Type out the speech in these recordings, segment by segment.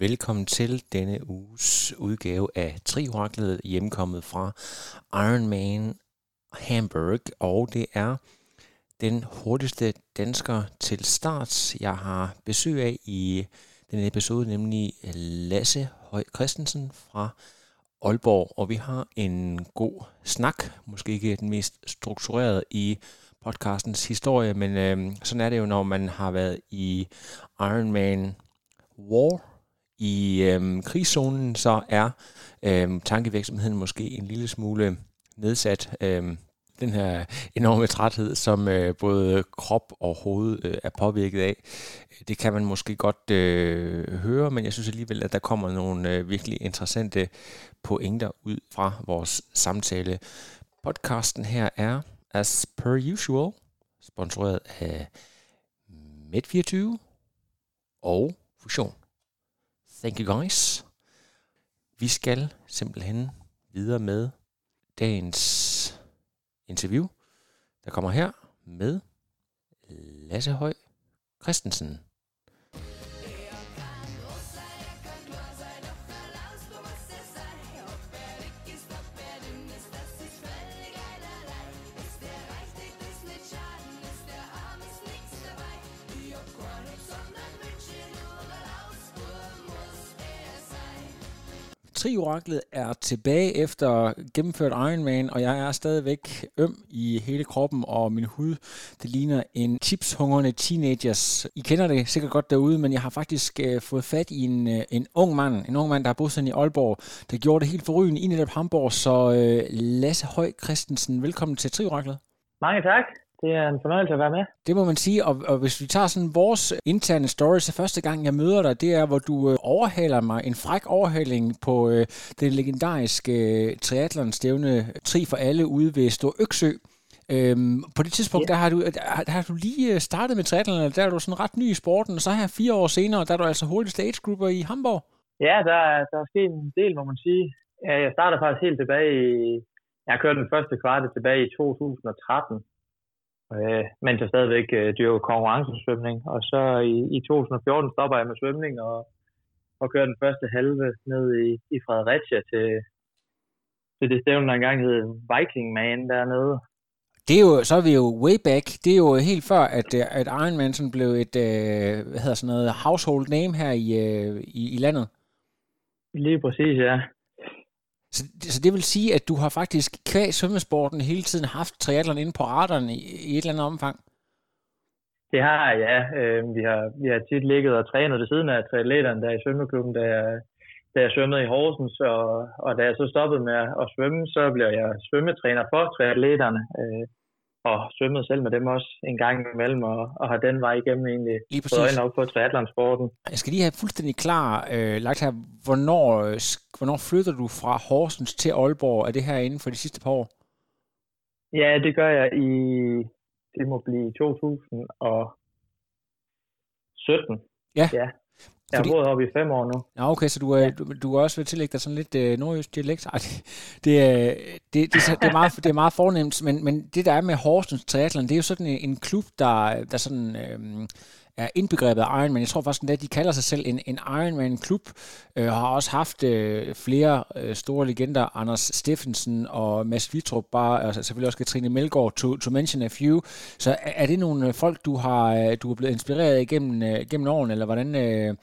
Velkommen til denne uges udgave af Trioraklet, hjemkommet fra Ironman Hamburg, og det er den hurtigste dansker til start, jeg har besøg af i den episode, nemlig Lasse Høj Christensen fra Aalborg, og vi har en god snak, måske ikke den mest strukturerede i podcastens historie, men øh, sådan er det jo, når man har været i Ironman War i øh, krigszonen, så er øh, tankevirksomheden måske en lille smule nedsat. Øh, den her enorme træthed, som øh, både krop og hoved øh, er påvirket af. Det kan man måske godt øh, høre, men jeg synes alligevel, at der kommer nogle øh, virkelig interessante pointer ud fra vores samtale. Podcasten her er, as per usual, sponsoreret af Med24 og Fusion. Thank you guys. Vi skal simpelthen videre med dagens interview, der kommer her med Lasse Høj Christensen. Trioraklet er tilbage efter gennemført Ironman, og jeg er stadigvæk øm i hele kroppen, og min hud, det ligner en chipshungrende teenagers. I kender det sikkert godt derude, men jeg har faktisk øh, fået fat i en, øh, en ung mand, en ung mand, der har bosat i Aalborg, der gjorde det helt forrygende i netop Hamburg, så øh, Lasse Høj Christensen, velkommen til Trioraklet. Mange tak. Det er en fornøjelse at være med. Det må man sige, og, og hvis vi tager sådan vores interne story, så første gang jeg møder dig, det er, hvor du øh, overhaler mig, en fræk overhaling på øh, den legendariske øh, triathlon-stævne Tri for alle ude ved Stor Øksø. Øhm, på det tidspunkt, ja. der, har du, der, der har du lige øh, startet med triathlon, der er du sådan ret ny i sporten, og så her fire år senere, der er du altså hurtigste age grupper i Hamburg. Ja, der, der er sket en del, må man sige. Jeg startede faktisk helt tilbage i, jeg har kørt den første kvarte tilbage i 2013, øh, mens jeg stadigvæk øh, dyrker konkurrencesvømning. Og så i, i 2014 stopper jeg med svømning og, og kører den første halve ned i, i Fredericia til, til det stævne, der engang hed Viking Man dernede. Det er jo, så er vi jo way back. Det er jo helt før, at, at Ironman sådan blev et øh, hvad hedder sådan noget, household name her i, øh, i, i landet. Lige præcis, ja. Så, så det vil sige, at du har faktisk kvæg svømmesporten hele tiden haft triathlon inde på radaren i, i et eller andet omfang? Det har jeg, ja. Øh, vi, har, vi har tit ligget og trænet ved siden af triatleterne der i svømmeklubben, da jeg, da jeg svømmede i Horsens, og, og da jeg så stoppede med at svømme, så blev jeg svømmetræner for triatleterne. Øh, og svømmet selv med dem også en gang imellem, og, og har den vej igennem egentlig Lige fået øjnene op på triathlonsporten. Jeg skal lige have fuldstændig klar øh, lagt her, hvornår, hvornår flytter du fra Horsens til Aalborg? Er det her inden for de sidste par år? Ja, det gør jeg i, det må blive 2017. Ja. ja. Jeg har boet oppe i fem år nu. Ja, okay, så du, er, du, du er også ved tillægge dig sådan lidt øh, nordjysk dialekt. Ej, det, det, er, det, det, det, er meget, det er meget fornemt, men, men det der er med Horsens Triathlon, det er jo sådan en, en klub, der, der sådan, øh, er indbegrebet af Ironman. Jeg tror faktisk at de kalder sig selv en, en Ironman-klub. Øh, har også haft øh, flere øh, store legender, Anders Steffensen og Mads Vitrup, bare, altså selvfølgelig også Katrine Melgaard, to, to mention a few. Så er, er det nogle øh, folk, du har øh, du er blevet inspireret af gennem, øh, gennem årene, eller hvordan... Øh,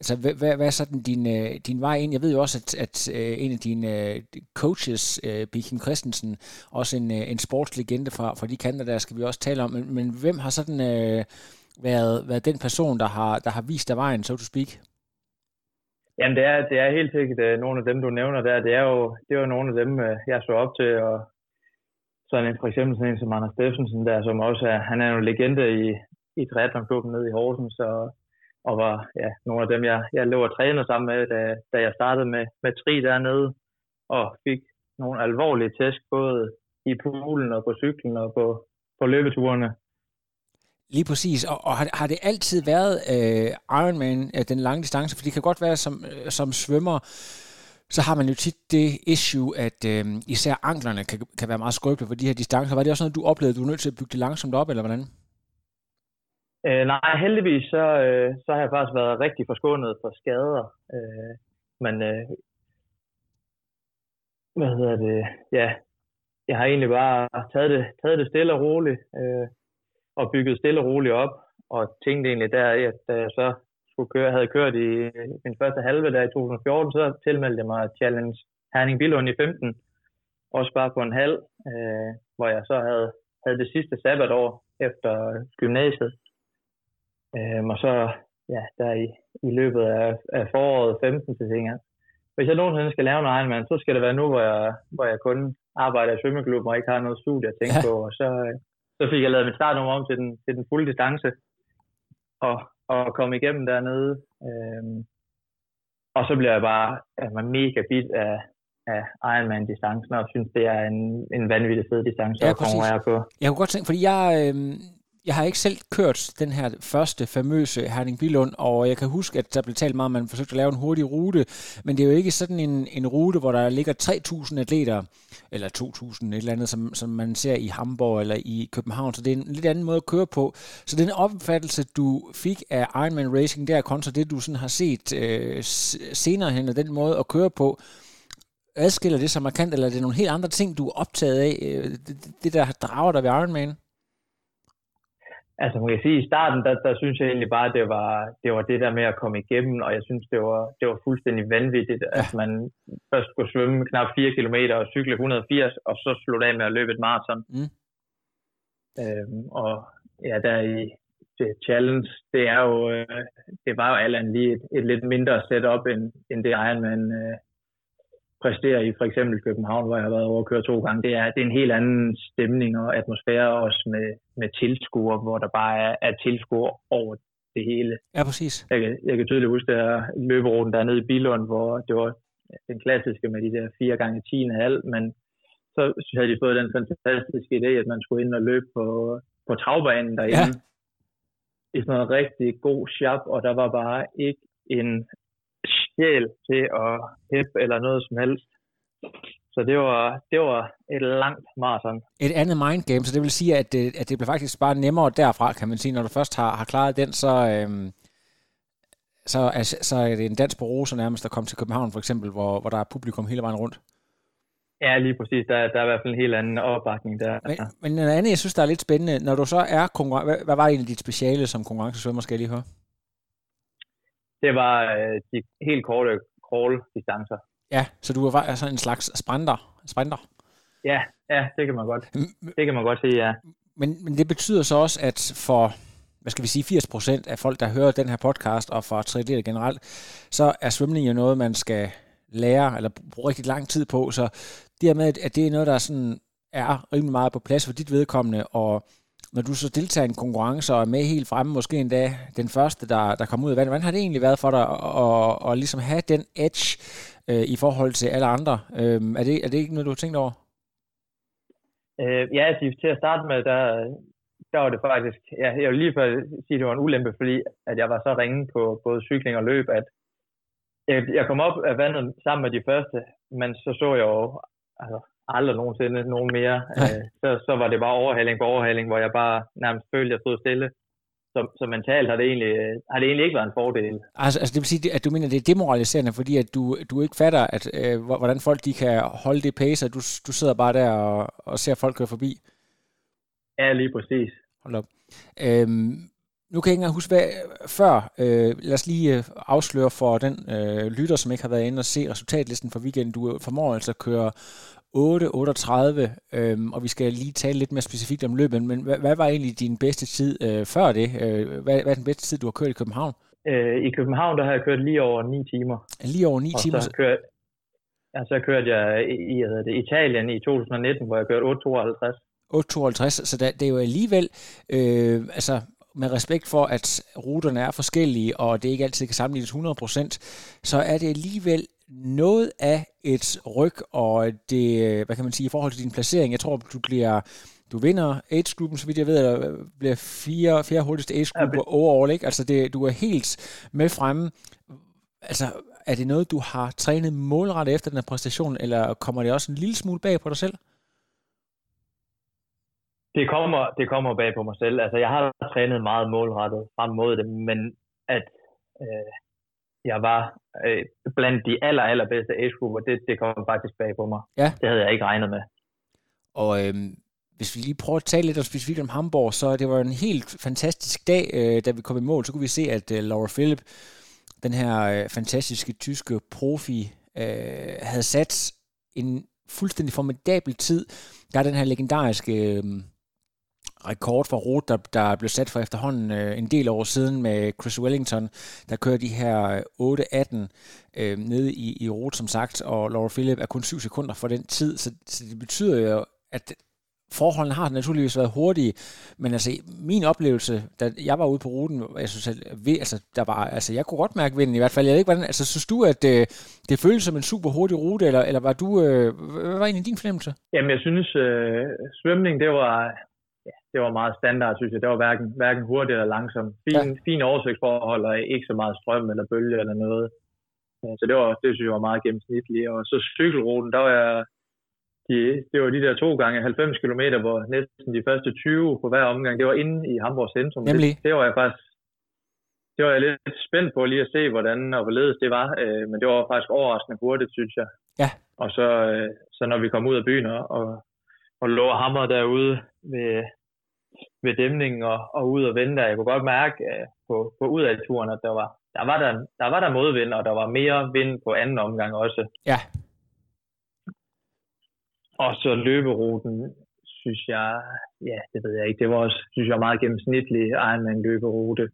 Altså, hvad, hvad, hvad er sådan din, øh, din vej ind? Jeg ved jo også, at, at en af dine coaches, Bikin Christensen, også en, en sportslegende fra, fra de kanter, der skal vi også tale om. Men, men hvem har sådan øh, været, været den person, der har, der har vist dig vejen, so to speak? Jamen, det er, det er helt sikkert uh, nogle af dem, du nævner der. Det er jo, det er jo nogle af dem, uh, jeg så op til, og sådan en, for eksempel sådan en som Anders Steffensen der, som også er, han er jo en legende i, i triathlonklubben nede i Horsens, og og var ja, nogle af dem, jeg, jeg lå og trænede sammen med, da, da jeg startede med, med tri dernede, og fik nogle alvorlige tæsk, både i poolen og på cyklen og på, på løbeturene. Lige præcis, og, og har, har det altid været øh, Ironman, øh, den lange distance? For det kan godt være, som, øh, som svømmer, så har man jo tit det issue, at øh, især anklerne kan, kan være meget skrøbelige for de her distancer. Var det også noget, du oplevede, du var nødt til at bygge det langsomt op, eller hvordan? Øh, nej, heldigvis så, øh, så har jeg faktisk været rigtig forskånet for skader. Øh, men øh, hvad hedder det? Ja, jeg har egentlig bare taget det, taget det stille og roligt, øh, og bygget stille og roligt op, og tænkte egentlig der, at da jeg så skulle køre, havde kørt i min første halve der i 2014, så tilmeldte jeg mig Challenge Herning Billund i 15, også bare på en halv, øh, hvor jeg så havde, havde det sidste sabbatår efter gymnasiet. Øh, og så, ja, der i, i løbet af, af foråret 15 til tænker hvis jeg nogensinde skal lave en Ironman, så skal det være nu, hvor jeg, hvor jeg kun arbejder i svømmeklub og ikke har noget studie at tænke ja. på. Og så, så fik jeg lavet mit startnummer om til den, til den fulde distance og, og komme igennem dernede. Øhm, og så bliver jeg bare altså, mega bit af, af Ironman-distancen, og synes, det er en, en vanvittig fed distance ja, at konkurrere på. Jeg kunne godt tænke, fordi jeg, øh, jeg har ikke selv kørt den her første famøse Herning Bilund, og jeg kan huske, at der blev talt meget om, at man forsøgte at lave en hurtig rute, men det er jo ikke sådan en, en rute, hvor der ligger 3.000 atleter, eller 2.000 et eller andet, som, som man ser i Hamburg eller i København, så det er en lidt anden måde at køre på. Så den opfattelse, du fik af Ironman Racing, der kontra det, du sådan har set øh, senere hen, og den måde at køre på, adskiller det sig markant, eller er det nogle helt andre ting, du er optaget af, øh, det, det der drager dig ved Ironman? Altså man kan sige, i starten, der, der synes jeg egentlig bare, det var, det var det der med at komme igennem, og jeg synes, det var, det var fuldstændig vanvittigt, ja. at man først skulle svømme knap 4 km og cykle 180, og så slutte af med at løbe et maraton. Mm. Øhm, og ja, der i det challenge, det er jo, øh, det var jo alt andet lige et, et lidt mindre setup, end, end det Ironman øh, præstere i for eksempel København, hvor jeg har været over at køre to gange, det er, det er en helt anden stemning og atmosfære også med, med tilskuere, hvor der bare er, er tilskuere over det hele. Ja, præcis. Jeg, jeg kan tydeligt huske, der løberuten dernede i Bilund, hvor det var den klassiske med de der 4 gange 10 halv, men så havde de fået den fantastiske idé, at man skulle ind og løbe på, på travbanen derinde. Ja. I sådan noget rigtig god shop, og der var bare ikke en sjæl til at hæppe eller noget som helst. Så det var, det var et langt maraton. Et andet mindgame, så det vil sige, at det, at det bliver faktisk bare nemmere derfra, kan man sige. Når du først har, har klaret den, så, øhm, så, er, så er det en dans på roser nærmest at komme til København for eksempel, hvor, hvor der er publikum hele vejen rundt. Ja, lige præcis. Der, der er i hvert fald en helt anden opbakning der. Men, men noget andet, jeg synes, der er lidt spændende, når du så er konkurrence... Hvad, hvad var egentlig dit speciale som konkurrencesvømmer, skal jeg lige høre? Det var øh, de helt korte crawl-distancer. Ja, så du var altså en slags sprinter? sprinter. Ja, ja, det kan man godt. Det kan man godt sige, ja. Men, men det betyder så også, at for hvad skal vi sige, 80% af folk, der hører den her podcast, og for triatleter generelt, så er svømning jo noget, man skal lære, eller bruge rigtig lang tid på, så dermed, at det er noget, der sådan er rimelig meget på plads for dit vedkommende, og når du så deltager i en konkurrence og er med helt fremme, måske endda den første, der, der kommer ud af vandet, hvordan har det egentlig været for dig at, at, at ligesom have den edge øh, i forhold til alle andre? Øh, er, det, er det ikke noget, du har tænkt over? Øh, ja, altså, til at starte med, der, der var det faktisk, ja, jeg vil lige for at sige, at det var en ulempe, fordi at jeg var så ringe på både cykling og løb, at jeg, jeg kom op af vandet sammen med de første, men så så jeg jo altså, aldrig nogensinde nogen mere. Øh, så, så var det bare overhaling på overhaling, hvor jeg bare nærmest følte, at jeg stod stille. Så, så mentalt har det, egentlig, har det egentlig ikke været en fordel. Altså, altså det vil sige, at du mener, det er demoraliserende, fordi at du, du ikke fatter, at, øh, hvordan folk de kan holde det pace, og du, du sidder bare der og, og ser folk køre forbi? Ja, lige præcis. Hold op. Øhm, nu kan jeg ikke engang huske, hvad, før, øh, lad os lige øh, afsløre for den øh, lytter, som ikke har været inde og se resultatlisten for weekenden. Du formår altså at køre 8.38, øhm, og vi skal lige tale lidt mere specifikt om løbet, men hvad, hvad var egentlig din bedste tid øh, før det? Øh, hvad, hvad er den bedste tid, du har kørt i København? Øh, I København, der har jeg kørt lige over 9 timer. Lige over 9 og timer? Så kørt, ja, så kørte jeg i, i det, Italien i 2019, hvor jeg kørte 8.52. 8.52, så der, det er jo alligevel, øh, altså med respekt for, at ruterne er forskellige, og det ikke altid kan sammenlignes 100%, så er det alligevel noget af et ryg, og det, hvad kan man sige, i forhold til din placering, jeg tror, du bliver, du vinder age-gruppen, så vidt jeg ved, eller bliver fire, fire hurtigste age-grupper ja, overall, ikke? Altså, det, du er helt med fremme. Altså, er det noget, du har trænet målrettet efter den her præstation, eller kommer det også en lille smule bag på dig selv? Det kommer, det kommer bag på mig selv. Altså, jeg har trænet meget målrettet frem mod det, men at øh, jeg var øh, blandt de aller, allerbedste age-grupper, det, det kom faktisk bag på mig. Ja. Det havde jeg ikke regnet med. Og øh, hvis vi lige prøver at tale lidt om specifikt om Hamburg, så det var en helt fantastisk dag, øh, da vi kom i mål. Så kunne vi se, at øh, Laura Philip, den her øh, fantastiske tyske profi, øh, havde sat en fuldstændig formidabel tid. Der er den her legendariske øh, rekord for rute, der, der blev sat for efterhånden øh, en del år siden med Chris Wellington, der kører de her øh, 8-18 øh, nede i, i rute, som sagt, og Laura Philip er kun 7 sekunder for den tid, så, så det betyder jo, at forholdene har naturligvis været hurtige, men altså min oplevelse, da jeg var ude på ruten, jeg synes, at ved, altså, der var, altså, jeg kunne godt mærke vinden i hvert fald. Jeg ved ikke, hvordan, altså, synes du, at øh, det føltes som en super hurtig rute, eller, eller var du, øh, hvad var egentlig din fornemmelse? Jamen, jeg synes, øh, svømning, det var, det var meget standard, synes jeg. Det var hverken, hverken hurtigt eller langsomt. Fin, ja. fin oversigtsforhold, og ikke så meget strøm eller bølge eller noget. Så det, var, det synes jeg var meget gennemsnitligt. Og så cykelruten, der var jeg de, det var de der to gange 90 km, hvor næsten de første 20 på hver omgang, det var inde i Hamburg centrum. Nemlig. Det, det var jeg faktisk det var jeg lidt spændt på lige at se, hvordan og hvorledes det var. Øh, men det var faktisk overraskende hurtigt, synes jeg. Ja. Og så, øh, så når vi kom ud af byen og, og, og lå hammer derude ved, ved dæmningen og, og ud og vente, jeg kunne godt mærke øh, på, på ud af turen, at der var, der var der, der var der modvind, og der var mere vind på anden omgang også. Ja, og så løberuten, synes jeg, ja, det ved jeg ikke, det var også, synes jeg, meget gennemsnitlig Ironman løberute.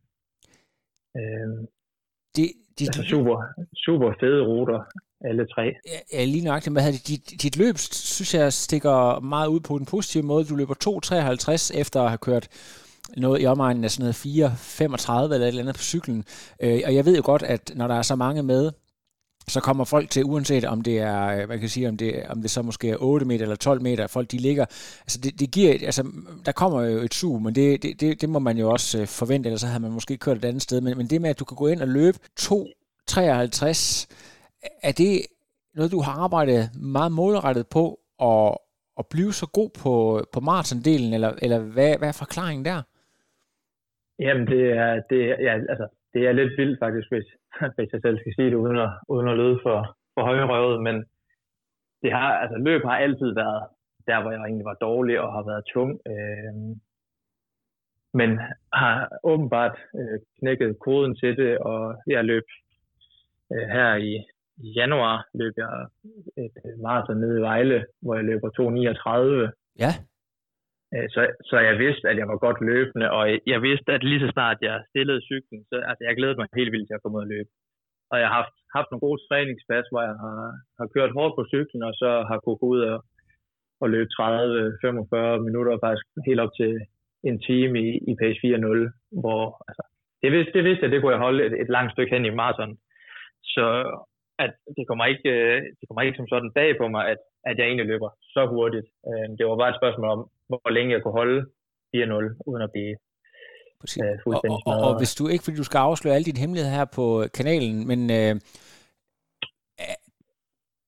Øhm, de, de, altså super, super fede ruter, alle tre. Ja, lige nøjagtigt. Hvad havde dit, dit løb, synes jeg, stikker meget ud på en positiv måde. Du løber 2.53 efter at have kørt noget i omegnen af sådan noget 4.35 eller et eller andet på cyklen. Øh, og jeg ved jo godt, at når der er så mange med, så kommer folk til, uanset om det er, man hvad kan jeg sige, om det, om det så måske er 8 meter eller 12 meter, folk de ligger, altså det, det giver, altså der kommer jo et sug, men det, det, det, det må man jo også øh, forvente, eller så havde man måske kørt et andet sted, men, men det med, at du kan gå ind og løbe 2.53, er det noget, du har arbejdet meget målrettet på, at, at blive så god på, på maratondelen, eller, eller hvad, hvad er forklaringen der? Jamen, det er, det, ja, altså, det er lidt vildt faktisk, hvis, hvis jeg selv skal sige det, uden at, uden at lyde for, for højrøvet, men det har, altså løb har altid været der, hvor jeg egentlig var dårlig og har været tung. Øh, men har åbenbart øh, knækket koden til det, og jeg løb øh, her i, i januar, løb jeg et maraton nede i Vejle, hvor jeg løber 2.39. Ja. Øh, så, så jeg vidste, at jeg var godt løbende, og jeg vidste, at lige så snart jeg stillede cyklen, så altså, jeg glædede mig helt vildt til at komme ud og løbe. Og jeg har haft, haft nogle gode træningspas, hvor jeg har, har kørt hårdt på cyklen, og så har kunne gå ud og, og løbe 30-45 minutter, faktisk helt op til en time i, i pace 4.0, hvor altså, det vidste, det vidste jeg, det kunne jeg holde et, et langt stykke hen i maraton. Så at det kommer ikke, øh, det kommer ikke som sådan bag på mig, at, at jeg egentlig løber så hurtigt. Øh, det var bare et spørgsmål om, hvor længe jeg kunne holde 4-0, uden at blive øh, fuldstændig og, og, og, og hvis du ikke, fordi du skal afsløre alle dine hemmeligheder her på kanalen, men øh,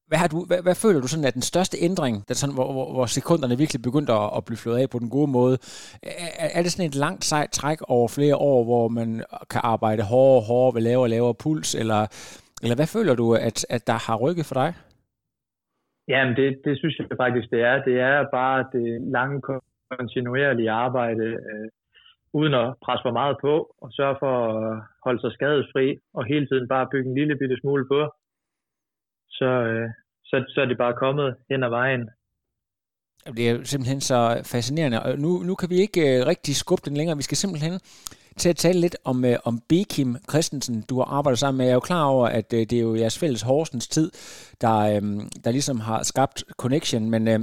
hvad, har du, hvad, hvad føler du sådan er den største ændring, der sådan, hvor, hvor, hvor sekunderne virkelig begyndte at, at blive flået af på den gode måde? Er, er det sådan et langt sejt træk over flere år, hvor man kan arbejde hårdere og hårdere ved lavere og lavere puls, eller, eller hvad føler du, at, at der har rykket for dig? Jamen, det, det synes jeg faktisk, det er. Det er bare det lange, kontinuerlige arbejde, øh, uden at presse for meget på, og sørge for at holde sig skadesfri, og hele tiden bare bygge en lille bitte smule på. Så, øh, så, så er det bare kommet hen ad vejen. Det er simpelthen så fascinerende. Og nu, nu kan vi ikke øh, rigtig skubbe den længere. Vi skal simpelthen til at tale lidt om, øh, om Bekim Christensen, du har arbejdet sammen med. Jeg er jo klar over, at øh, det er jo jeres fælles Horsens tid, der, øh, der ligesom har skabt connection, men øh,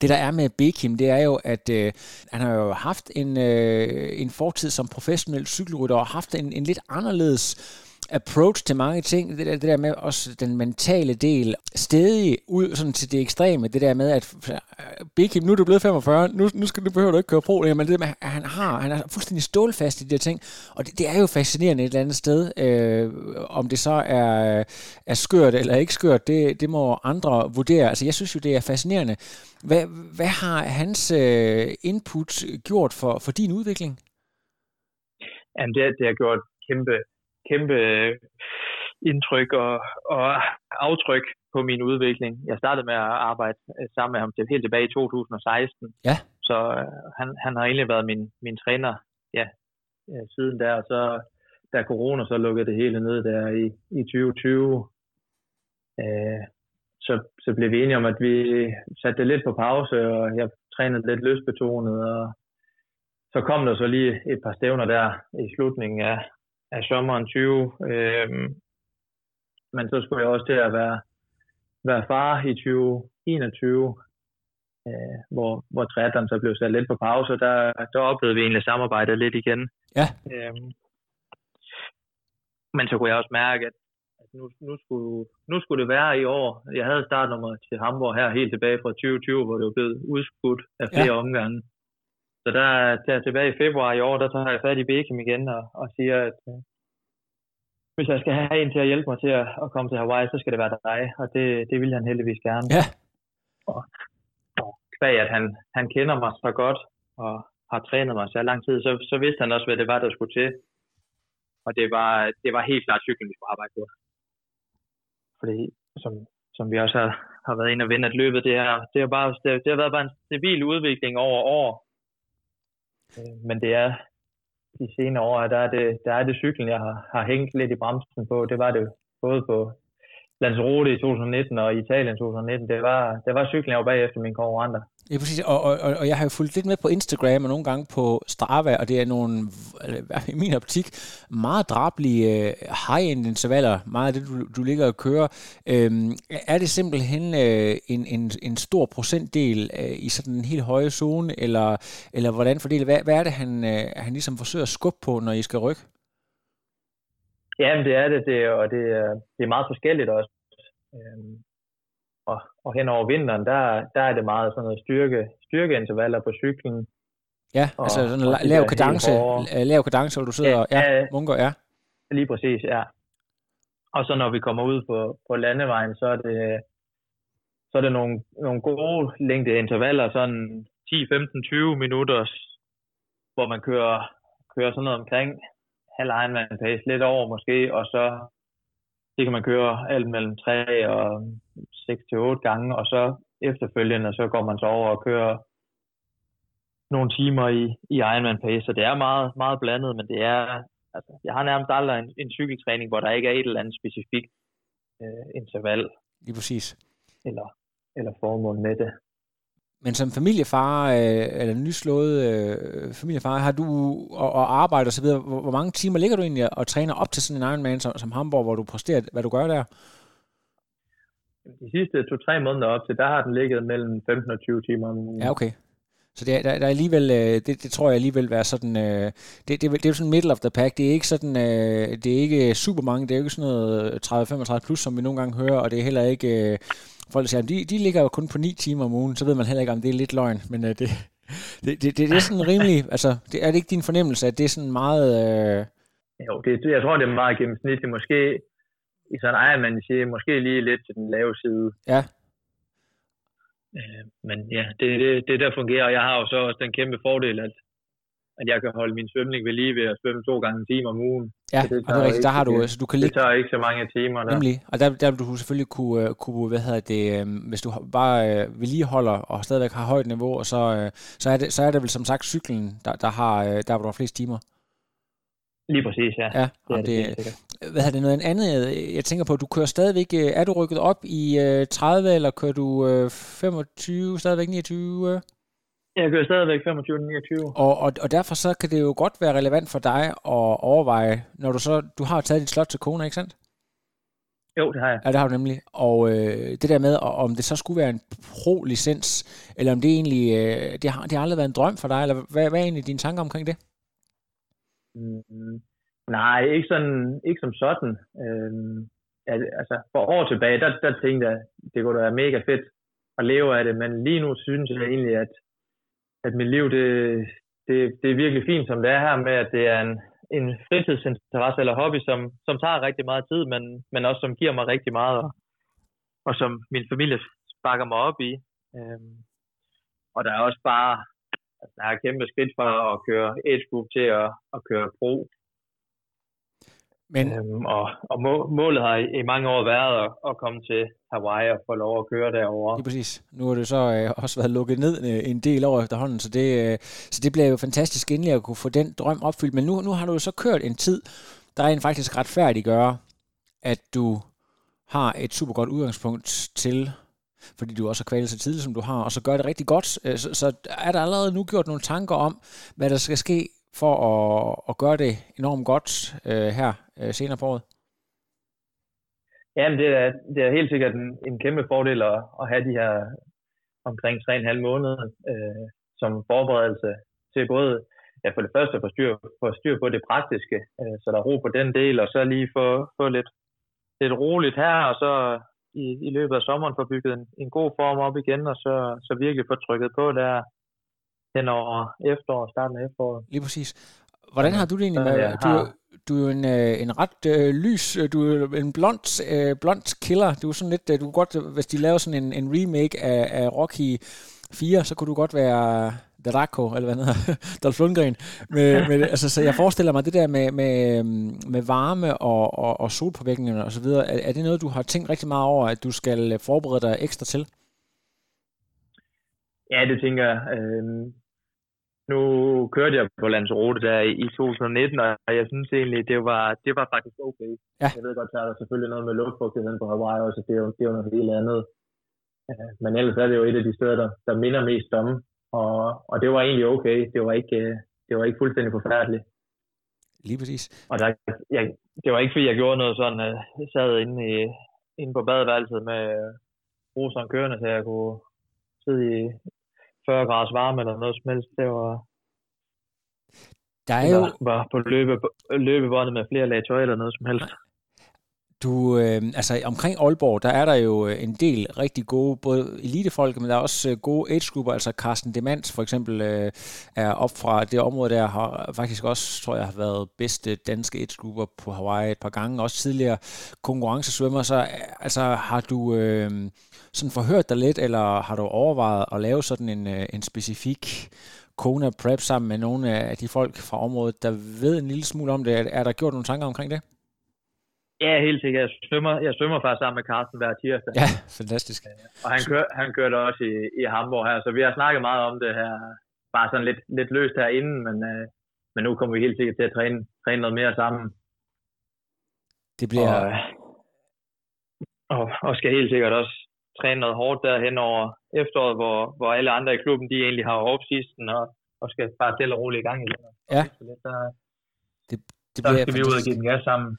det der er med Bekim, det er jo, at øh, han har jo haft en, øh, en fortid som professionel cykelrytter og haft en, en lidt anderledes approach til mange ting, det der, det der med også den mentale del, stedig ud sådan til det ekstreme, det der med, at øh, Bekim, nu er du blevet 45, nu, nu, skal, du behøver du ikke køre pro, men det med, at han har, han er fuldstændig stålfast i de der ting, og det, det er jo fascinerende et eller andet sted, øh, om det så er, er skørt eller ikke skørt, det, det må andre vurdere. Altså jeg synes jo, det er fascinerende. Hvad, hvad har hans øh, input gjort for, for din udvikling? Jamen det, det har gjort kæmpe kæmpe øh, indtryk og, og aftryk på min udvikling. Jeg startede med at arbejde øh, sammen med ham til, helt tilbage i 2016. Ja. Så øh, han, han har egentlig været min, min træner ja, siden der. Og så da corona så lukkede det hele ned der i, i 2020, øh, så, så blev vi enige om, at vi satte det lidt på pause, og jeg trænede lidt løsbetonet, og så kom der så lige et par stævner der i slutningen af, af sommeren 20. Øh, men så skulle jeg også til at være, være far i 2021, øh, hvor, hvor triathlon så blev sat lidt på pause. Der, der oplevede vi egentlig samarbejdet lidt igen. Ja. Øh, men så kunne jeg også mærke, at, at nu, nu, skulle, nu skulle det være i år. Jeg havde startnummer til Hamburg her helt tilbage fra 2020, hvor det var blevet udskudt af flere ja. omgange. Så der, der tilbage i februar i år, der tager jeg fat i Beckham igen og, og siger, at øh, hvis jeg skal have en til at hjælpe mig til at, at komme til Hawaii, så skal det være dig. Og det, det vil han heldigvis gerne. Ja. Og, og kvæg, at han, han kender mig så godt og har trænet mig så lang tid, så, så vidste han også, hvad det var, der skulle til. Og det var, det var helt klart cyklen, vi skulle arbejde på. Fordi, som, som vi også har, har været inde og vinde at løbet, det, her, det, har bare, det, det har været bare en stabil udvikling over år. Øh, men det er de senere år, der er det, der er det cyklen, jeg har, har hængt lidt i bremsen på. Det var det både på Lanzarote i 2019 og i Italien 2019. Det var, det var cyklen, jeg var bagefter mine konkurrenter. Ja, præcis. Og, og, og jeg har jo fulgt lidt med på Instagram og nogle gange på Strava, og det er nogle, i min optik, meget drablige øh, high-end intervaller, meget af det, du, du ligger og kører. Øhm, er det simpelthen øh, en, en, en stor procentdel øh, i sådan en helt høje zone, eller, eller hvordan fordeler hvad, hvad er det, han, øh, han ligesom forsøger at skubbe på, når I skal rykke? Ja, det er det, det og det, det er meget forskelligt også. Øhm, og, og hen over vinteren, der, der er det meget sådan noget styrke, styrkeintervaller på cyklen. Ja, og, altså sådan en lav kadence, lav kadence, hvor du sidder ja, og ja, munker, ja. Lige præcis, ja. Og så når vi kommer ud på, på landevejen, så er det, så er det nogle, nogle gode længde intervaller, sådan 10, 15, 20 minutter, hvor man kører, kører sådan noget omkring halv Ironman pace, lidt over måske, og så det kan man køre alt mellem 3 og 6 til 8 gange, og så efterfølgende, så går man så over og kører nogle timer i, i Ironman pace, så det er meget, meget blandet, men det er, altså, jeg har nærmest aldrig en, en cykeltræning, hvor der ikke er et eller andet specifikt øh, interval. Lige præcis. Eller, eller formål med det. Men som familiefar, øh, eller nyslået øh, familiefar, har du og, og arbejder osv., hvor, hvor mange timer ligger du egentlig og træner op til sådan en Ironman som, som Hamburg, hvor du præsterer, hvad du gør der? De sidste to-tre måneder op til, der har den ligget mellem 15 og 20 timer om Ja, okay. Så det er, der, der er alligevel, øh, det, det tror jeg alligevel være sådan, øh, det, det, det er jo sådan middle of the pack, det er ikke sådan, øh, det er ikke super mange, det er jo ikke sådan noget 30-35 plus, som vi nogle gange hører, og det er heller ikke, folk siger, de, de ligger jo kun på 9 timer om ugen, så ved man heller ikke, om det er lidt løgn, men det, det, det, det, det er sådan rimelig, altså, det, er det ikke din fornemmelse, at det er sådan meget... Øh... Jo, det, jeg tror, det er meget gennemsnitligt, måske i sådan en man siger, måske lige lidt til den lave side. Ja. Øh, men ja, det, det, det der fungerer, og jeg har jo så også den kæmpe fordel, at, at jeg kan holde min svømning ved lige ved at svømme to gange en time om ugen. Ja, det og det er rigtigt, der har du, så du kan ligge... Det tager ikke så mange timer der. Nemlig, og der, der vil du selvfølgelig kunne, øh, kunne hvad hedder det, øh, hvis du bare øh, vedligeholder og stadigvæk har højt niveau, og så, så, er det, så er det vel som sagt cyklen, der, der har, der hvor du har flest timer. Lige præcis, ja. Ja, det, er det, det hvad er det noget andet, jeg tænker på, du kører stadigvæk, er du rykket op i 30, eller kører du 25, stadigvæk 29? Jeg kører stadigvæk 25-29. Og, og, og derfor så kan det jo godt være relevant for dig at overveje, når du så, du har taget dit slot til kone, ikke sandt? Jo, det har jeg. Ja, det har du nemlig. Og øh, det der med, om det så skulle være en pro-licens, eller om det egentlig, øh, det, har, det har aldrig været en drøm for dig, eller hvad, hvad er egentlig dine tanker omkring det? Mm, nej, ikke, sådan, ikke som sådan. Øhm, altså, for år tilbage, der, der tænkte jeg, det kunne da være mega fedt at leve af det, men lige nu synes jeg egentlig, at, at mit liv, det, det, det er virkelig fint, som det er her med, at det er en, en fritidsinteresse eller hobby, som, som tager rigtig meget tid, men, men også som giver mig rigtig meget, og, og som min familie bakker mig op i. Øhm, og der er også bare, altså, der er kæmpe skridt fra at køre et group til at, at køre pro. Men... Øhm, og og må, målet har i, i mange år været at, at komme til Hawaii og få lov at køre derovre. Det er præcis. Nu har det så øh, også været lukket ned øh, en del år efterhånden, så det, øh, så det bliver jo fantastisk endelig at kunne få den drøm opfyldt. Men nu, nu har du så kørt en tid, der rent faktisk retfærdiggør, at du har et super godt udgangspunkt til fordi du også har kvalet så tidligt, som du har, og så gør det rigtig godt. Øh, så, så er der allerede nu gjort nogle tanker om, hvad der skal ske for at, at gøre det enormt godt øh, her øh, senere på året? Jamen, det er, det er helt sikkert en, en kæmpe fordel at, at have de her omkring 3,5 måneder øh, som forberedelse til både ja, for det første at få styr, få styr på det praktiske, øh, så der er ro på den del, og så lige få, få lidt, lidt roligt her, og så i, i løbet af sommeren få bygget en, en god form op igen, og så, så virkelig få trykket på der hen over efteråret, starten af efteråret. Lige præcis. Hvordan har du det egentlig med, du, du er en, øh, en ret øh, lys, øh, du er en blond, øh, blond killer. Du er sådan lidt, øh, du kunne godt, hvis de laver sådan en, en remake af, af Rocky 4, så kunne du godt være Draco, eller hvad hedder, Dolph Lundgren. Med, med, altså, så jeg forestiller mig det der med, med, med varme og, og, og solpåvirkninger og så videre. Er, er det noget, du har tænkt rigtig meget over, at du skal forberede dig ekstra til? Ja, det tænker jeg. Øhm, nu kørte jeg på Lanzarote der i 2019, og jeg synes egentlig, det var, det var faktisk okay. Ja. Jeg ved godt, der er selvfølgelig noget med luftfugtigheden på Hawaii også, det er jo, det er jo noget helt andet. Men ellers er det jo et af de steder, der, der minder mest om, og, og det var egentlig okay. Det var ikke, det var ikke fuldstændig forfærdeligt. Lige præcis. Og der, jeg, det var ikke, fordi jeg gjorde noget sådan, at jeg sad inde, i, inde på badeværelset med bruseren kørende, så jeg kunne sidde i 40 graders varme eller noget som helst. Det var, der er jo... var, var på løbe, løbebåndet med flere lag tøj eller noget som helst. Du, øh, altså omkring Aalborg, der er der jo øh, en del rigtig gode, både elitefolk, men der er også øh, gode age-grupper, altså Carsten Demans for eksempel øh, er op fra det område der, har faktisk også, tror jeg, har været bedste danske age-grupper på Hawaii et par gange, også tidligere konkurrencesvømmer, så øh, altså har du øh, sådan forhørt dig lidt, eller har du overvejet at lave sådan en, en specifik Kona Prep sammen med nogle af de folk fra området, der ved en lille smule om det? Er, er der gjort nogle tanker omkring det? Ja, helt sikkert. Jeg svømmer, jeg svømmer faktisk sammen med Carsten hver tirsdag. Ja, fantastisk. Og han, kør, han kørte også i, i Hamburg her, så vi har snakket meget om det her, bare sådan lidt, lidt løst herinde, men, øh, men nu kommer vi helt sikkert til at træne, træne noget mere sammen. Det bliver... Og, og, og skal helt sikkert også træne noget hårdt derhen over efteråret, hvor, hvor alle andre i klubben, de egentlig har off-season og, og skal bare stille og roligt i gang igen. Ja. Så, så, det, det bliver skal vi ud og give den gas sammen.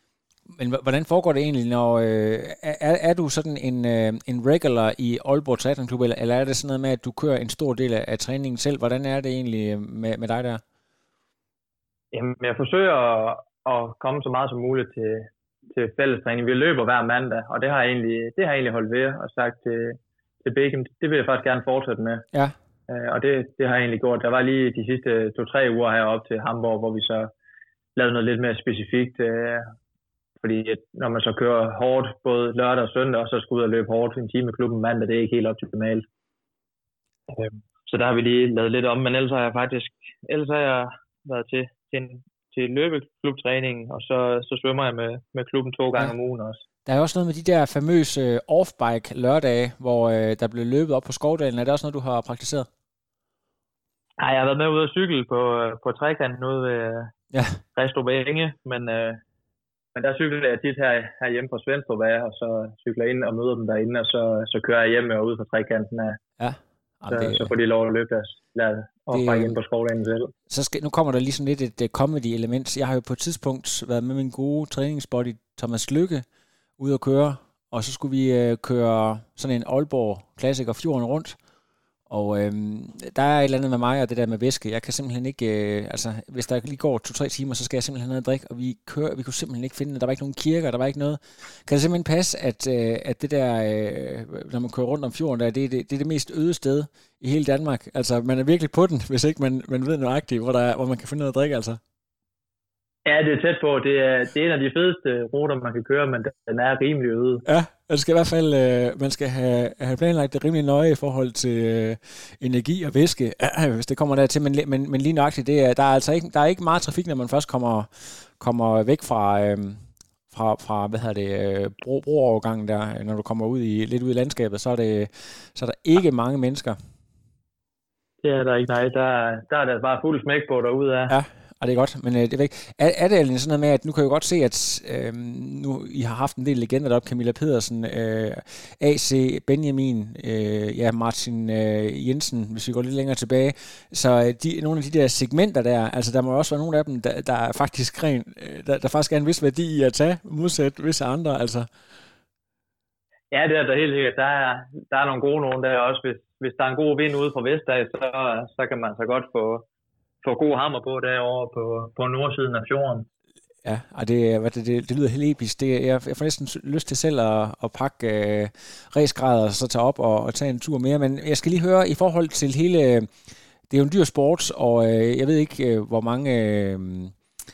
Men hvordan foregår det egentlig, når øh, er, er du sådan en, øh, en regular i Aalborg Triathlon Klub, eller, eller er det sådan noget med, at du kører en stor del af, af træningen selv? Hvordan er det egentlig øh, med, med dig der? Jamen, jeg forsøger at, at komme så meget som muligt til, til fællestræning. Vi løber hver mandag, og det har jeg egentlig, det har jeg egentlig holdt ved og sagt til, til Beckham, det vil jeg faktisk gerne fortsætte med. Ja. Øh, og det, det har jeg egentlig gjort. Der var lige de sidste to-tre uger heroppe til Hamburg, hvor vi så lavede noget lidt mere specifikt. Øh, fordi at når man så kører hårdt både lørdag og søndag, og så skal ud og løbe hårdt en time i klubben mandag, det er ikke helt optimalt. Øh, så der har vi lige lavet lidt om, men ellers har jeg faktisk ellers har jeg været til, til, en, til løbeklubtræning, og så, så svømmer jeg med, med klubben to gange ja. om ugen også. Der er også noget med de der famøse øh, off-bike lørdage, hvor øh, der blev løbet op på Skovdalen. Er det også noget, du har praktiseret? Nej, jeg har været med ude at cykle på, øh, på trekanten ude ved ja. Restrup Enge, men, øh, men der cykler jeg tit her, her hjemme på Svendstrup af, og så cykler jeg ind og møder dem derinde, og så, så kører jeg hjem og ud fra trekanten af. Ja. Så, det, så får de lov at løbe deres lad, og det, ind på skovdagen selv. Så skal, nu kommer der lige sådan lidt et comedy element. Jeg har jo på et tidspunkt været med min gode træningsbody Thomas Lykke ud at køre, og så skulle vi øh, køre sådan en Aalborg klassiker fjorden rundt. Og øh, der er et eller andet med mig og det der med væske. Jeg kan simpelthen ikke, øh, altså hvis der lige går to-tre timer, så skal jeg simpelthen have noget at drikke. Og vi, kører, vi kunne simpelthen ikke finde, der var ikke nogen kirker, der var ikke noget. Kan det simpelthen passe, at, øh, at det der, øh, når man kører rundt om fjorden, der, det, det, det er det mest øde sted i hele Danmark. Altså man er virkelig på den, hvis ikke man, man ved nøjagtigt, hvor, der er, hvor man kan finde noget at drikke altså. Ja, det er tæt på. Det er, det er en af de fedeste ruter, man kan køre, men den er rimelig øde. Ja, man skal i hvert fald øh, man skal have, have planlagt det rimelig nøje i forhold til øh, energi og væske, øh, hvis det kommer dertil. Men, men, men lige nøjagtigt, det er, der, er altså ikke, der er ikke meget trafik, når man først kommer, kommer væk fra, øh, fra, fra hvad hedder det, øh, bro, broovergangen der, når du kommer ud i, lidt ud i landskabet, så er, det, så er der ikke mange mennesker. Det er der ikke, nej. Der, der er der bare fuld smæk på derude af. Ja, det er godt, men øh, det er væk. Er, er det sådan noget med, at nu kan jeg jo godt se, at øh, nu I har haft en del legender deroppe, Camilla Pedersen, øh, AC, Benjamin, øh, ja, Martin øh, Jensen, hvis vi går lidt længere tilbage. Så øh, de, nogle af de der segmenter der, altså der må også være nogle af dem, der, der er faktisk ren, øh, der, der faktisk er en vis værdi i at tage, modsat visse andre, altså. Ja, det er der helt sikkert. Der er, der er nogle gode nogen der også. Hvis, hvis der er en god vind ude fra Vestdag, så, så kan man så godt få, få god hammer på derovre på, på nordsiden af fjorden. Ja, og det, hvad det, det, det lyder helt episk. Det, jeg, jeg får næsten lyst til selv at, at pakke øh, resgrader og så tage op og, og tage en tur mere. Men jeg skal lige høre i forhold til hele... Det er jo en dyr sport, og øh, jeg ved ikke, øh, hvor mange... Øh,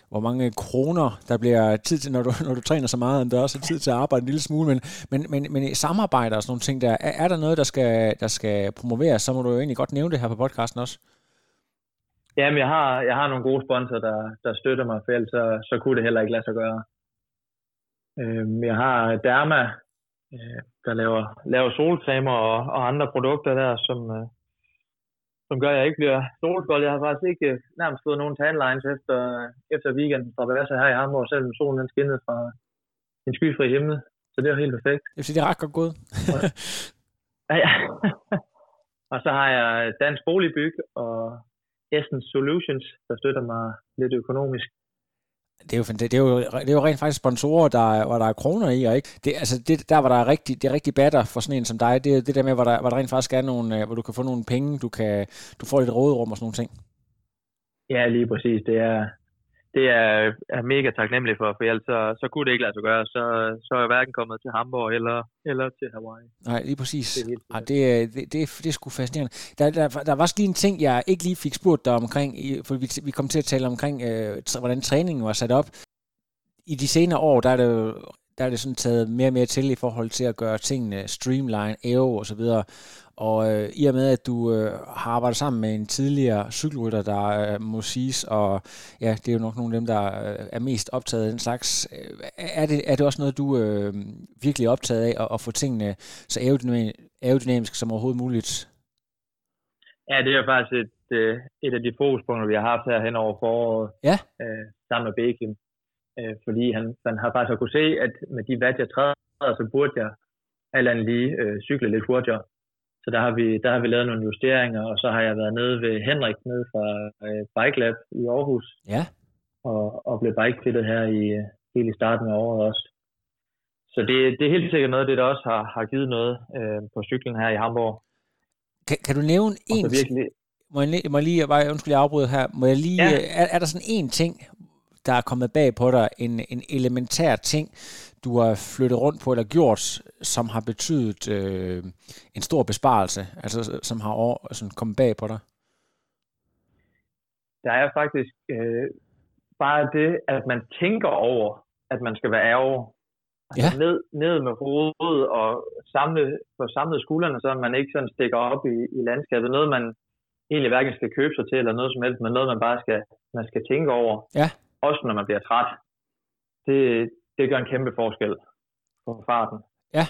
hvor mange kroner der bliver tid til, når du, når du træner så meget, om der også er tid til at arbejde en lille smule, men, men, men, men samarbejder og sådan nogle ting der, er, er der noget, der skal, der skal promoveres, så må du jo egentlig godt nævne det her på podcasten også. Jamen, jeg har, jeg har nogle gode sponsorer, der, der støtter mig, for ellers så, så kunne det heller ikke lade sig gøre. Øhm, jeg har Derma, øh, der laver, laver solcremer og, og andre produkter der, som, øh, som gør, at jeg ikke bliver solskold. Jeg har faktisk ikke øh, nærmest fået nogen tanlines efter, efter weekenden fra Bavassa her i Hamburg, selvom solen den skinnede fra en skyfri himmel. Så det er helt perfekt. Jeg synes, det er ret godt gået. ja, ja. og så har jeg Dansk Boligbyg og Essence Solutions, der støtter mig lidt økonomisk. Det er, jo, det, er jo, det er jo rent faktisk sponsorer, der, hvor der er kroner i, og ikke? Det, altså det, der, hvor der er rigtig, det er rigtig batter for sådan en som dig, det er det der med, hvor der, hvor der rent faktisk er nogle, øh, hvor du kan få nogle penge, du, kan, du får lidt råderum og sådan nogle ting. Ja, lige præcis. Det er, det er, er mega taknemmelig for, for ellers så, så kunne det ikke lade sig gøre. Så, så er jeg hverken kommet til Hamburg eller, eller til Hawaii. Nej, lige præcis. Det er, Ej, det, det, det, det er sgu fascinerende. Der, der, der var også lige en ting, jeg ikke lige fik spurgt dig omkring, for vi, vi kom til at tale omkring, øh, hvordan træningen var sat op. I de senere år, der er det der er det sådan taget mere og mere til i forhold til at gøre tingene streamline, AO og så videre. Og øh, i og med, at du øh, har arbejdet sammen med en tidligere cykelrytter, der øh, må siges, og ja, det er jo nok nogle af dem, der øh, er mest optaget af den slags. Øh, er, det, er det også noget, du øh, virkelig er optaget af, at, at få tingene så aerodynamisk som overhovedet muligt? Ja, det er faktisk et, øh, et af de fokuspunkter, vi har haft her hen over foråret, ja. øh, sammen med Bekim. Øh, fordi han, han har faktisk kunne se, at med de watt, jeg træder, så burde jeg alt andet lige øh, cykle lidt hurtigere. Så der har, vi, der har vi lavet nogle justeringer, og så har jeg været nede ved Henrik, nede fra øh, Bike Lab i Aarhus. Ja. Og, og blev bikefittet her i, helt i starten af året også. Så det, det er helt sikkert noget af det, der også har, har givet noget øh, på cyklen her i Hamburg. Kan, kan du nævne en... Virkelig... Må jeg, må jeg lige, bare, undskyld, jeg afbryder her. Må jeg lige, ja. er, er der sådan en ting, der er kommet bag på dig, en, en elementær ting, du har flyttet rundt på eller gjort, som har betydet øh, en stor besparelse, altså som har over, sådan kommet bag på dig? Der er faktisk øh, bare det, at man tænker over, at man skal være ærger. Altså ja. ned, ned med hovedet og samle, få samlet skuldrene, så man ikke sådan stikker op i, i landskabet. Noget, man egentlig hverken skal købe sig til, eller noget som helst, men noget, man bare skal, man skal tænke over. Ja også når man bliver træt, det, det gør en kæmpe forskel på farten. Ja,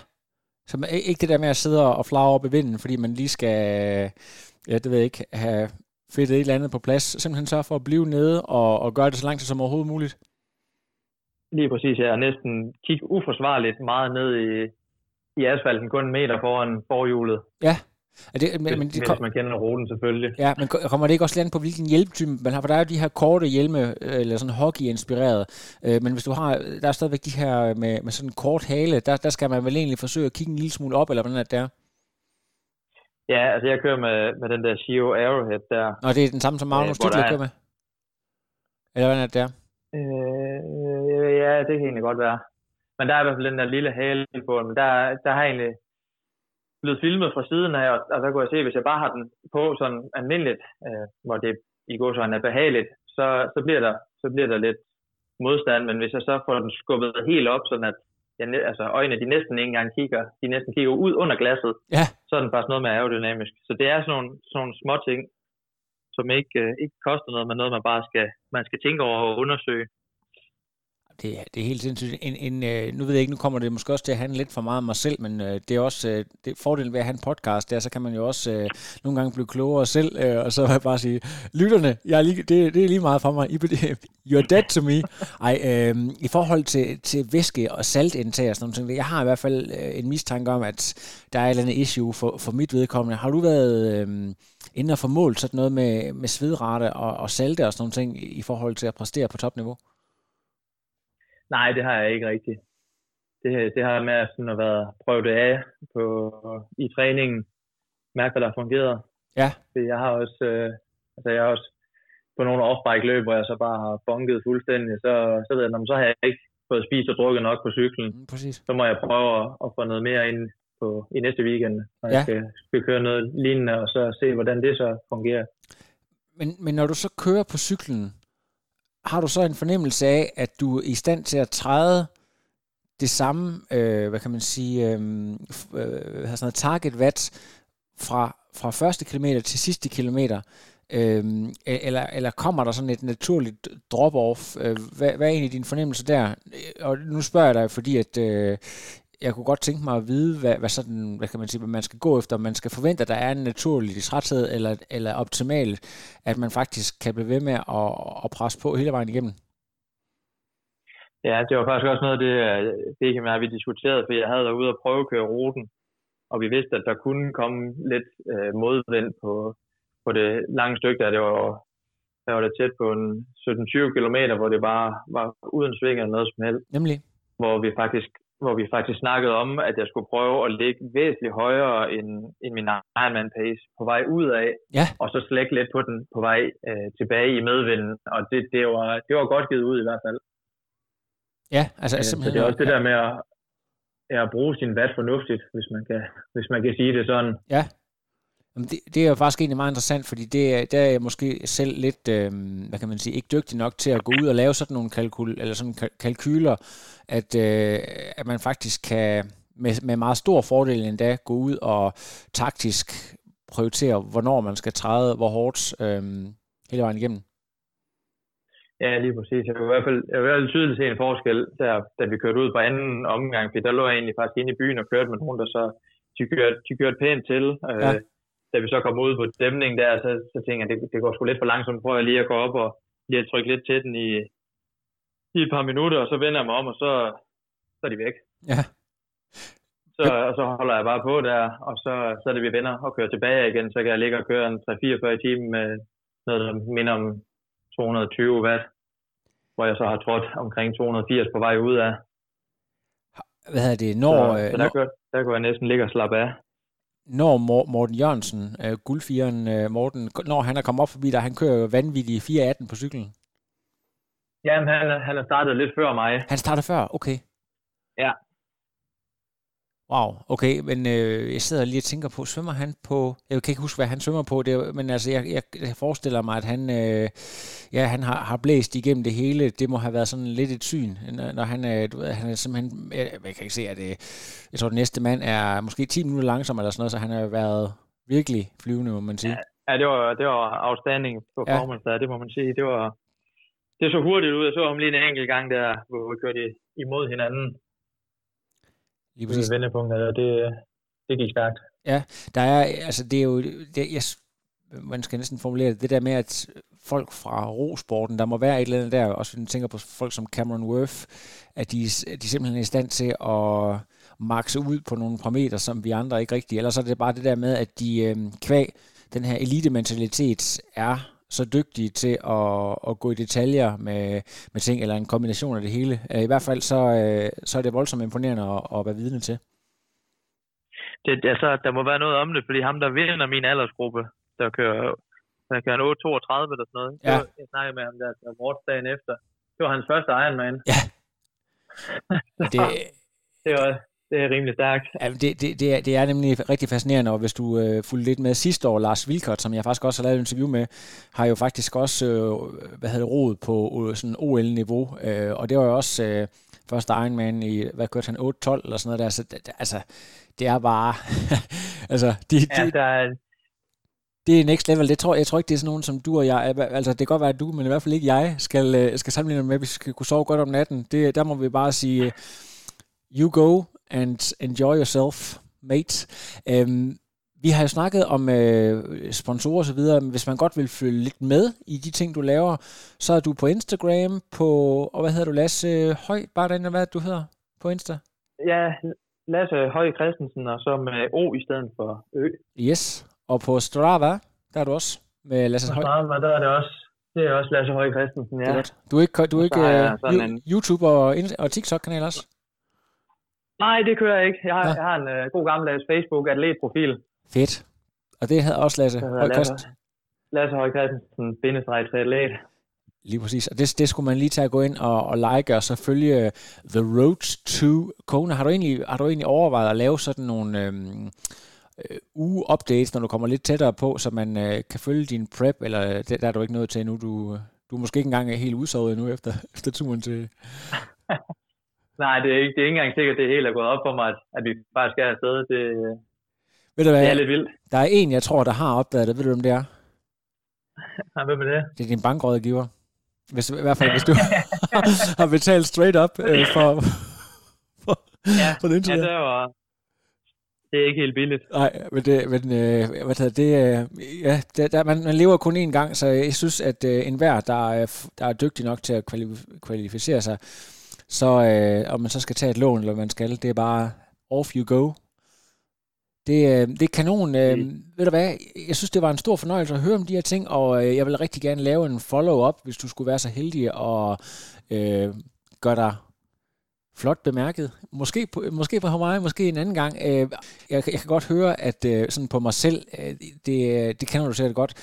så man, ikke det der med at sidde og flage op i vinden, fordi man lige skal, ja, det ved jeg ikke, have fedt et eller andet på plads. Simpelthen sørge for at blive nede og, og gøre det så langt som overhovedet muligt. Lige præcis, ja. Næsten kigge uforsvarligt meget ned i, i asfalten, kun en meter foran forhjulet. Ja. Er det, men, men det kom, hvis man kender ruten selvfølgelig. Ja, men kommer det ikke også land på, hvilken hjelmtype man har? For der er jo de her korte hjelme, øh, eller sådan hockey-inspireret. Øh, men hvis du har, der er stadigvæk de her med, med sådan en kort hale, der, der skal man vel egentlig forsøge at kigge en lille smule op, eller hvordan er det der? Ja, altså jeg kører med, med den der Shio Arrowhead der. Nå, det er den samme som Magnus øh, kører med? Eller hvordan er det der? Øh, ja, det kan egentlig godt være. Men der er i hvert fald den der lille hale på, men der, der har egentlig blevet filmet fra siden af, og, og der kunne jeg se, hvis jeg bare har den på sådan almindeligt, øh, hvor det i går så er behageligt, så, så, bliver der, så bliver der lidt modstand, men hvis jeg så får den skubbet helt op, sådan at jeg, altså øjnene de næsten ikke engang kigger, de næsten kigger ud under glasset, ja. så er den faktisk noget med aerodynamisk. Så det er sådan nogle, sådan nogle små ting, som ikke, øh, ikke koster noget, men noget, man bare skal, man skal tænke over og undersøge det, det er helt sindssygt. En, en, øh, nu ved jeg ikke, nu kommer det måske også til at handle lidt for meget om mig selv, men øh, det er også øh, det fordelen ved at have en podcast, der så kan man jo også øh, nogle gange blive klogere selv, øh, og så vil jeg bare sige, lytterne, jeg er lige, det, det er lige meget for mig. You're dead to me. Ej, øh, i forhold til, til væske og saltindtag og sådan noget, jeg har i hvert fald øh, en mistanke om, at der er et eller andet issue for, for mit vedkommende. Har du været øh, inde og formålt sådan noget med, med svedrate og, og salte og sådan noget i forhold til at præstere på topniveau? Nej, det har jeg ikke rigtigt. Det, det har med sådan at være prøvet det af på, i træningen, mærke, hvad der fungerer. Ja. Jeg har også, øh, altså jeg har også på nogle off-bike løb, hvor jeg så bare har bunket fuldstændig, så, så ved jeg, så har jeg ikke fået spist og drukket nok på cyklen. Mm, præcis. Så må jeg prøve at, at få noget mere ind på, i næste weekend, når ja. jeg skal, skal køre noget lignende, og så se, hvordan det så fungerer. Men, men når du så kører på cyklen, har du så en fornemmelse af, at du er i stand til at træde det samme, øh, hvad kan man sige, øh, øh, sådan noget target watt fra, fra første kilometer til sidste kilometer, øh, eller, eller kommer der sådan et naturligt drop-off? Øh, hvad, hvad er egentlig din fornemmelse der? Øh, og nu spørger jeg dig, fordi at øh, jeg kunne godt tænke mig at vide, hvad, hvad, sådan, hvad kan man sige, hvad man skal gå efter. Man skal forvente, at der er en naturlig træthed, eller, eller optimalt, at man faktisk kan blive ved med at, at presse på hele vejen igennem. Ja, det var faktisk også noget af det, det kan være, vi diskuterede, for jeg havde været ude og prøve at køre ruten, og vi vidste, at der kunne komme lidt øh, modvind på, på det lange stykke, der det var, der var det tæt på en 17-20 km, hvor det bare var uden sving eller noget som helst. Nemlig. Hvor vi faktisk hvor vi faktisk snakkede om, at jeg skulle prøve at ligge væsentligt højere end, end min Ironman pace på vej ud af, ja. og så slække lidt på den på vej øh, tilbage i medvinden, og det, det, var, det var godt givet ud i hvert fald. Ja, altså øh. Så det er også det der med at, at bruge sin vat fornuftigt, hvis man kan, hvis man kan sige det sådan. Ja, det, det er jo faktisk egentlig meget interessant, fordi det, der er jeg måske selv lidt, øh, hvad kan man sige, ikke dygtig nok til at gå ud og lave sådan nogle kalkul, eller sådan kalkyler, at, øh, at man faktisk kan med, med meget stor fordel endda gå ud og taktisk prioritere, hvornår man skal træde, hvor hårdt øh, hele vejen igennem. Ja, lige præcis. Jeg vil i hvert fald, jeg vil i hvert fald tydeligt se en forskel, der, da vi kørte ud på anden omgang, for der lå jeg egentlig faktisk inde i byen og kørte med nogen, der så de kørte, de kørte pænt til. Øh, ja. Øh, da vi så kom ud på dæmningen der, så, så tænkte jeg, det, det går sgu lidt for langsomt. Prøver jeg lige at gå op og lige at trykke lidt til den i, i et par minutter, og så vender jeg mig om, og så, så er de væk. Ja. Så, og så holder jeg bare på der, og så, så er det, vi vender og kører tilbage igen. Så kan jeg ligge og køre en 3-44 i timen med noget, der minder om 220 watt, hvor jeg så har trådt omkring 280 på vej ud af. Hvad hedder det? Når, så, så der, når... Kunne, der kunne jeg næsten ligge og slappe af når Morten Jørgensen, uh, guldfieren uh, Morten, når han er kommet op forbi dig, han kører jo vanvittigt 4.18 på cyklen. Jamen, han, han har startet lidt før mig. Han startede før? Okay. Ja. Wow, okay, men øh, jeg sidder lige og tænker på, svømmer han på, jeg kan ikke huske, hvad han svømmer på, det, men altså, jeg, jeg, jeg forestiller mig, at han, øh, ja, han har, har blæst igennem det hele, det må have været sådan lidt et syn, når han er, du ved, han er simpelthen, jeg, jeg kan ikke se, at det, jeg tror, den næste mand er måske 10 minutter langsom eller sådan noget, så han har været virkelig flyvende, må man sige. Ja, det var, det var outstanding performance ja. der, det må man sige, det var, det så hurtigt ud, jeg så ham lige en enkelt gang der, hvor vi kørte imod hinanden, Lige præcis. vendepunkter, det, det gik stærkt. Ja, der er, altså det er jo, det, jeg, man skal næsten formulere det, det der med, at folk fra rosporten, der må være et eller andet der, også når tænker på folk som Cameron Worth, at de, de simpelthen er i stand til at, makse ud på nogle parametre, som vi andre ikke rigtig. Ellers er det bare det der med, at de øh, kvæg den her elite-mentalitet er så dygtige til at, at gå i detaljer med, med ting, eller en kombination af det hele. I hvert fald så, øh, så er det voldsomt imponerende at, at være vidne til. Det, altså, der må være noget om det, fordi ham, der vinder min aldersgruppe, der kører, der kører en 8.32 eller sådan noget. Ja. jeg snakkede med ham der, der Morts dagen efter. Det var hans første Ironman. Ja. det, det, var, det er rimelig stærkt. Ja, det, det, det, er, det er nemlig rigtig fascinerende, og hvis du øh, fulgte lidt med sidste år, Lars Vilkert, som jeg faktisk også har lavet et interview med, har jo faktisk også øh, hvad hedder råd på øh, sådan OL-niveau, øh, og det var jo også øh, første Ironman i, hvad kørte han, 8-12 eller sådan noget der, så det, altså, det er bare, altså, de, ja, de, der er, det er next level. Det tror, jeg tror ikke, det er sådan nogen som du og jeg. Altså, det kan godt være, at du, men i hvert fald ikke jeg, skal, øh, skal sammenligne med, at vi skal kunne sove godt om natten. Det, der må vi bare sige, you go and enjoy yourself, mate. Um, vi har jo snakket om øh, sponsorer og så videre, men hvis man godt vil følge lidt med i de ting, du laver, så er du på Instagram, på, og hvad hedder du, Lasse Høj, bare den, hvad du hedder på Insta? Ja, Lasse Høj Christensen, og så med O i stedet for Ø. Yes, og på Strava, der er du også med Lasse Høj. På Strava, der er det også. Det er også Lasse Høj Christensen, ja. Du er ikke, du er ikke uh. YouTube og, og TikTok-kanal også? Nej, det kører jeg ikke. Jeg har, ja. jeg har en uh, god gammeldags Facebook-atlet-profil. Fedt. Og det havde også Lasse Høj Christensen. Lasse Høj Christensen, bindestreg til atlet. Lige præcis. Og det, det skulle man lige tage at gå ind og, og like og så følge øh, The Road to Kona. Har du egentlig, har du egentlig overvejet at lave sådan nogle øhm, øh, uge-updates, når du kommer lidt tættere på, så man øh, kan følge din prep, eller det, der er du ikke noget til nu? Du, du er måske ikke engang helt udsovet nu efter, efter turen til... Nej, det er, ikke, det er ikke engang sikkert, at det helt er gået op for mig, at, at vi faktisk skal afsted. Det, ved du hvad, det er lidt vildt. Der er en, jeg tror, der har opdaget det. Ved du, hvem det er? Ja, hvem er det? Det er din bankrådgiver. Hvis, I hvert fald, hvis du har betalt straight up øh, for, for, ja, for den ja, det var, det er ikke helt billigt. Nej, men det, men, øh, hvad det, det øh, ja, det, der, man, man lever kun én gang, så jeg synes, at øh, enhver, der er, der er dygtig nok til at kvalificere sig, så øh, om man så skal tage et lån, eller man skal, det er bare off you go. Det, øh, det er kanon. Øh, mm. Ved du hvad, jeg synes, det var en stor fornøjelse at høre om de her ting, og øh, jeg vil rigtig gerne lave en follow-up, hvis du skulle være så heldig og øh, gøre dig flot bemærket. Måske på, måske på Hawaii, måske en anden gang. Øh, jeg, jeg kan godt høre, at øh, sådan på mig selv, øh, det, det kender du sikkert godt,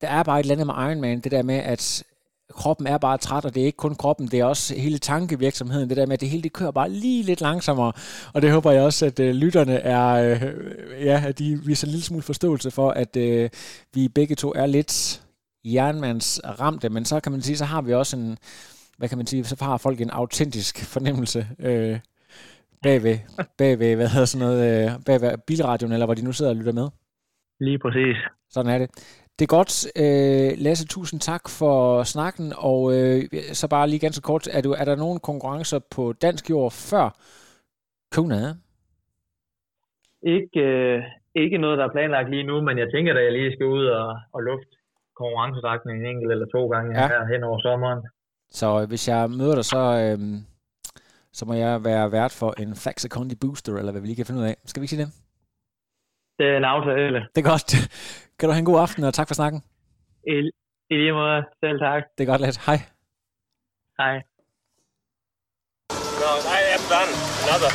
der er bare et eller andet med Ironman, det der med, at kroppen er bare træt, og det er ikke kun kroppen, det er også hele tankevirksomheden, det der med, at det hele det kører bare lige lidt langsommere, og det håber jeg også, at øh, lytterne er, øh, ja, at de viser en lille smule forståelse for, at øh, vi begge to er lidt jernmandsramte, men så kan man sige, så har vi også en, hvad kan man sige, så har folk en autentisk fornemmelse øh, bagved, bagved, hvad hedder sådan noget, øh, bagved bilradioen, eller hvor de nu sidder og lytter med. Lige præcis. Sådan er det. Det er godt. Øh, Lasse, tusind tak for snakken, og øh, så bare lige ganske kort, er, du, er der nogen konkurrencer på dansk jord før Kona? Ikke, øh, ikke noget, der er planlagt lige nu, men jeg tænker, at jeg lige skal ud og, og luft konkurrencedragten en enkelt eller to gange ja. her hen over sommeren. Så øh, hvis jeg møder dig, så, øh, så må jeg være vært for en Faxe Condi Booster, eller hvad vi lige kan finde ud af. Skal vi ikke sige det? Det er en aftale. Det er godt. Kan du have en god aften, og tak for snakken. I, i lige måde. Selv tak. Det er godt let. Hej. Hej. No, I am done. Another.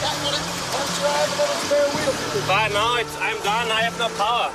But now it's, I'm done. I have no power.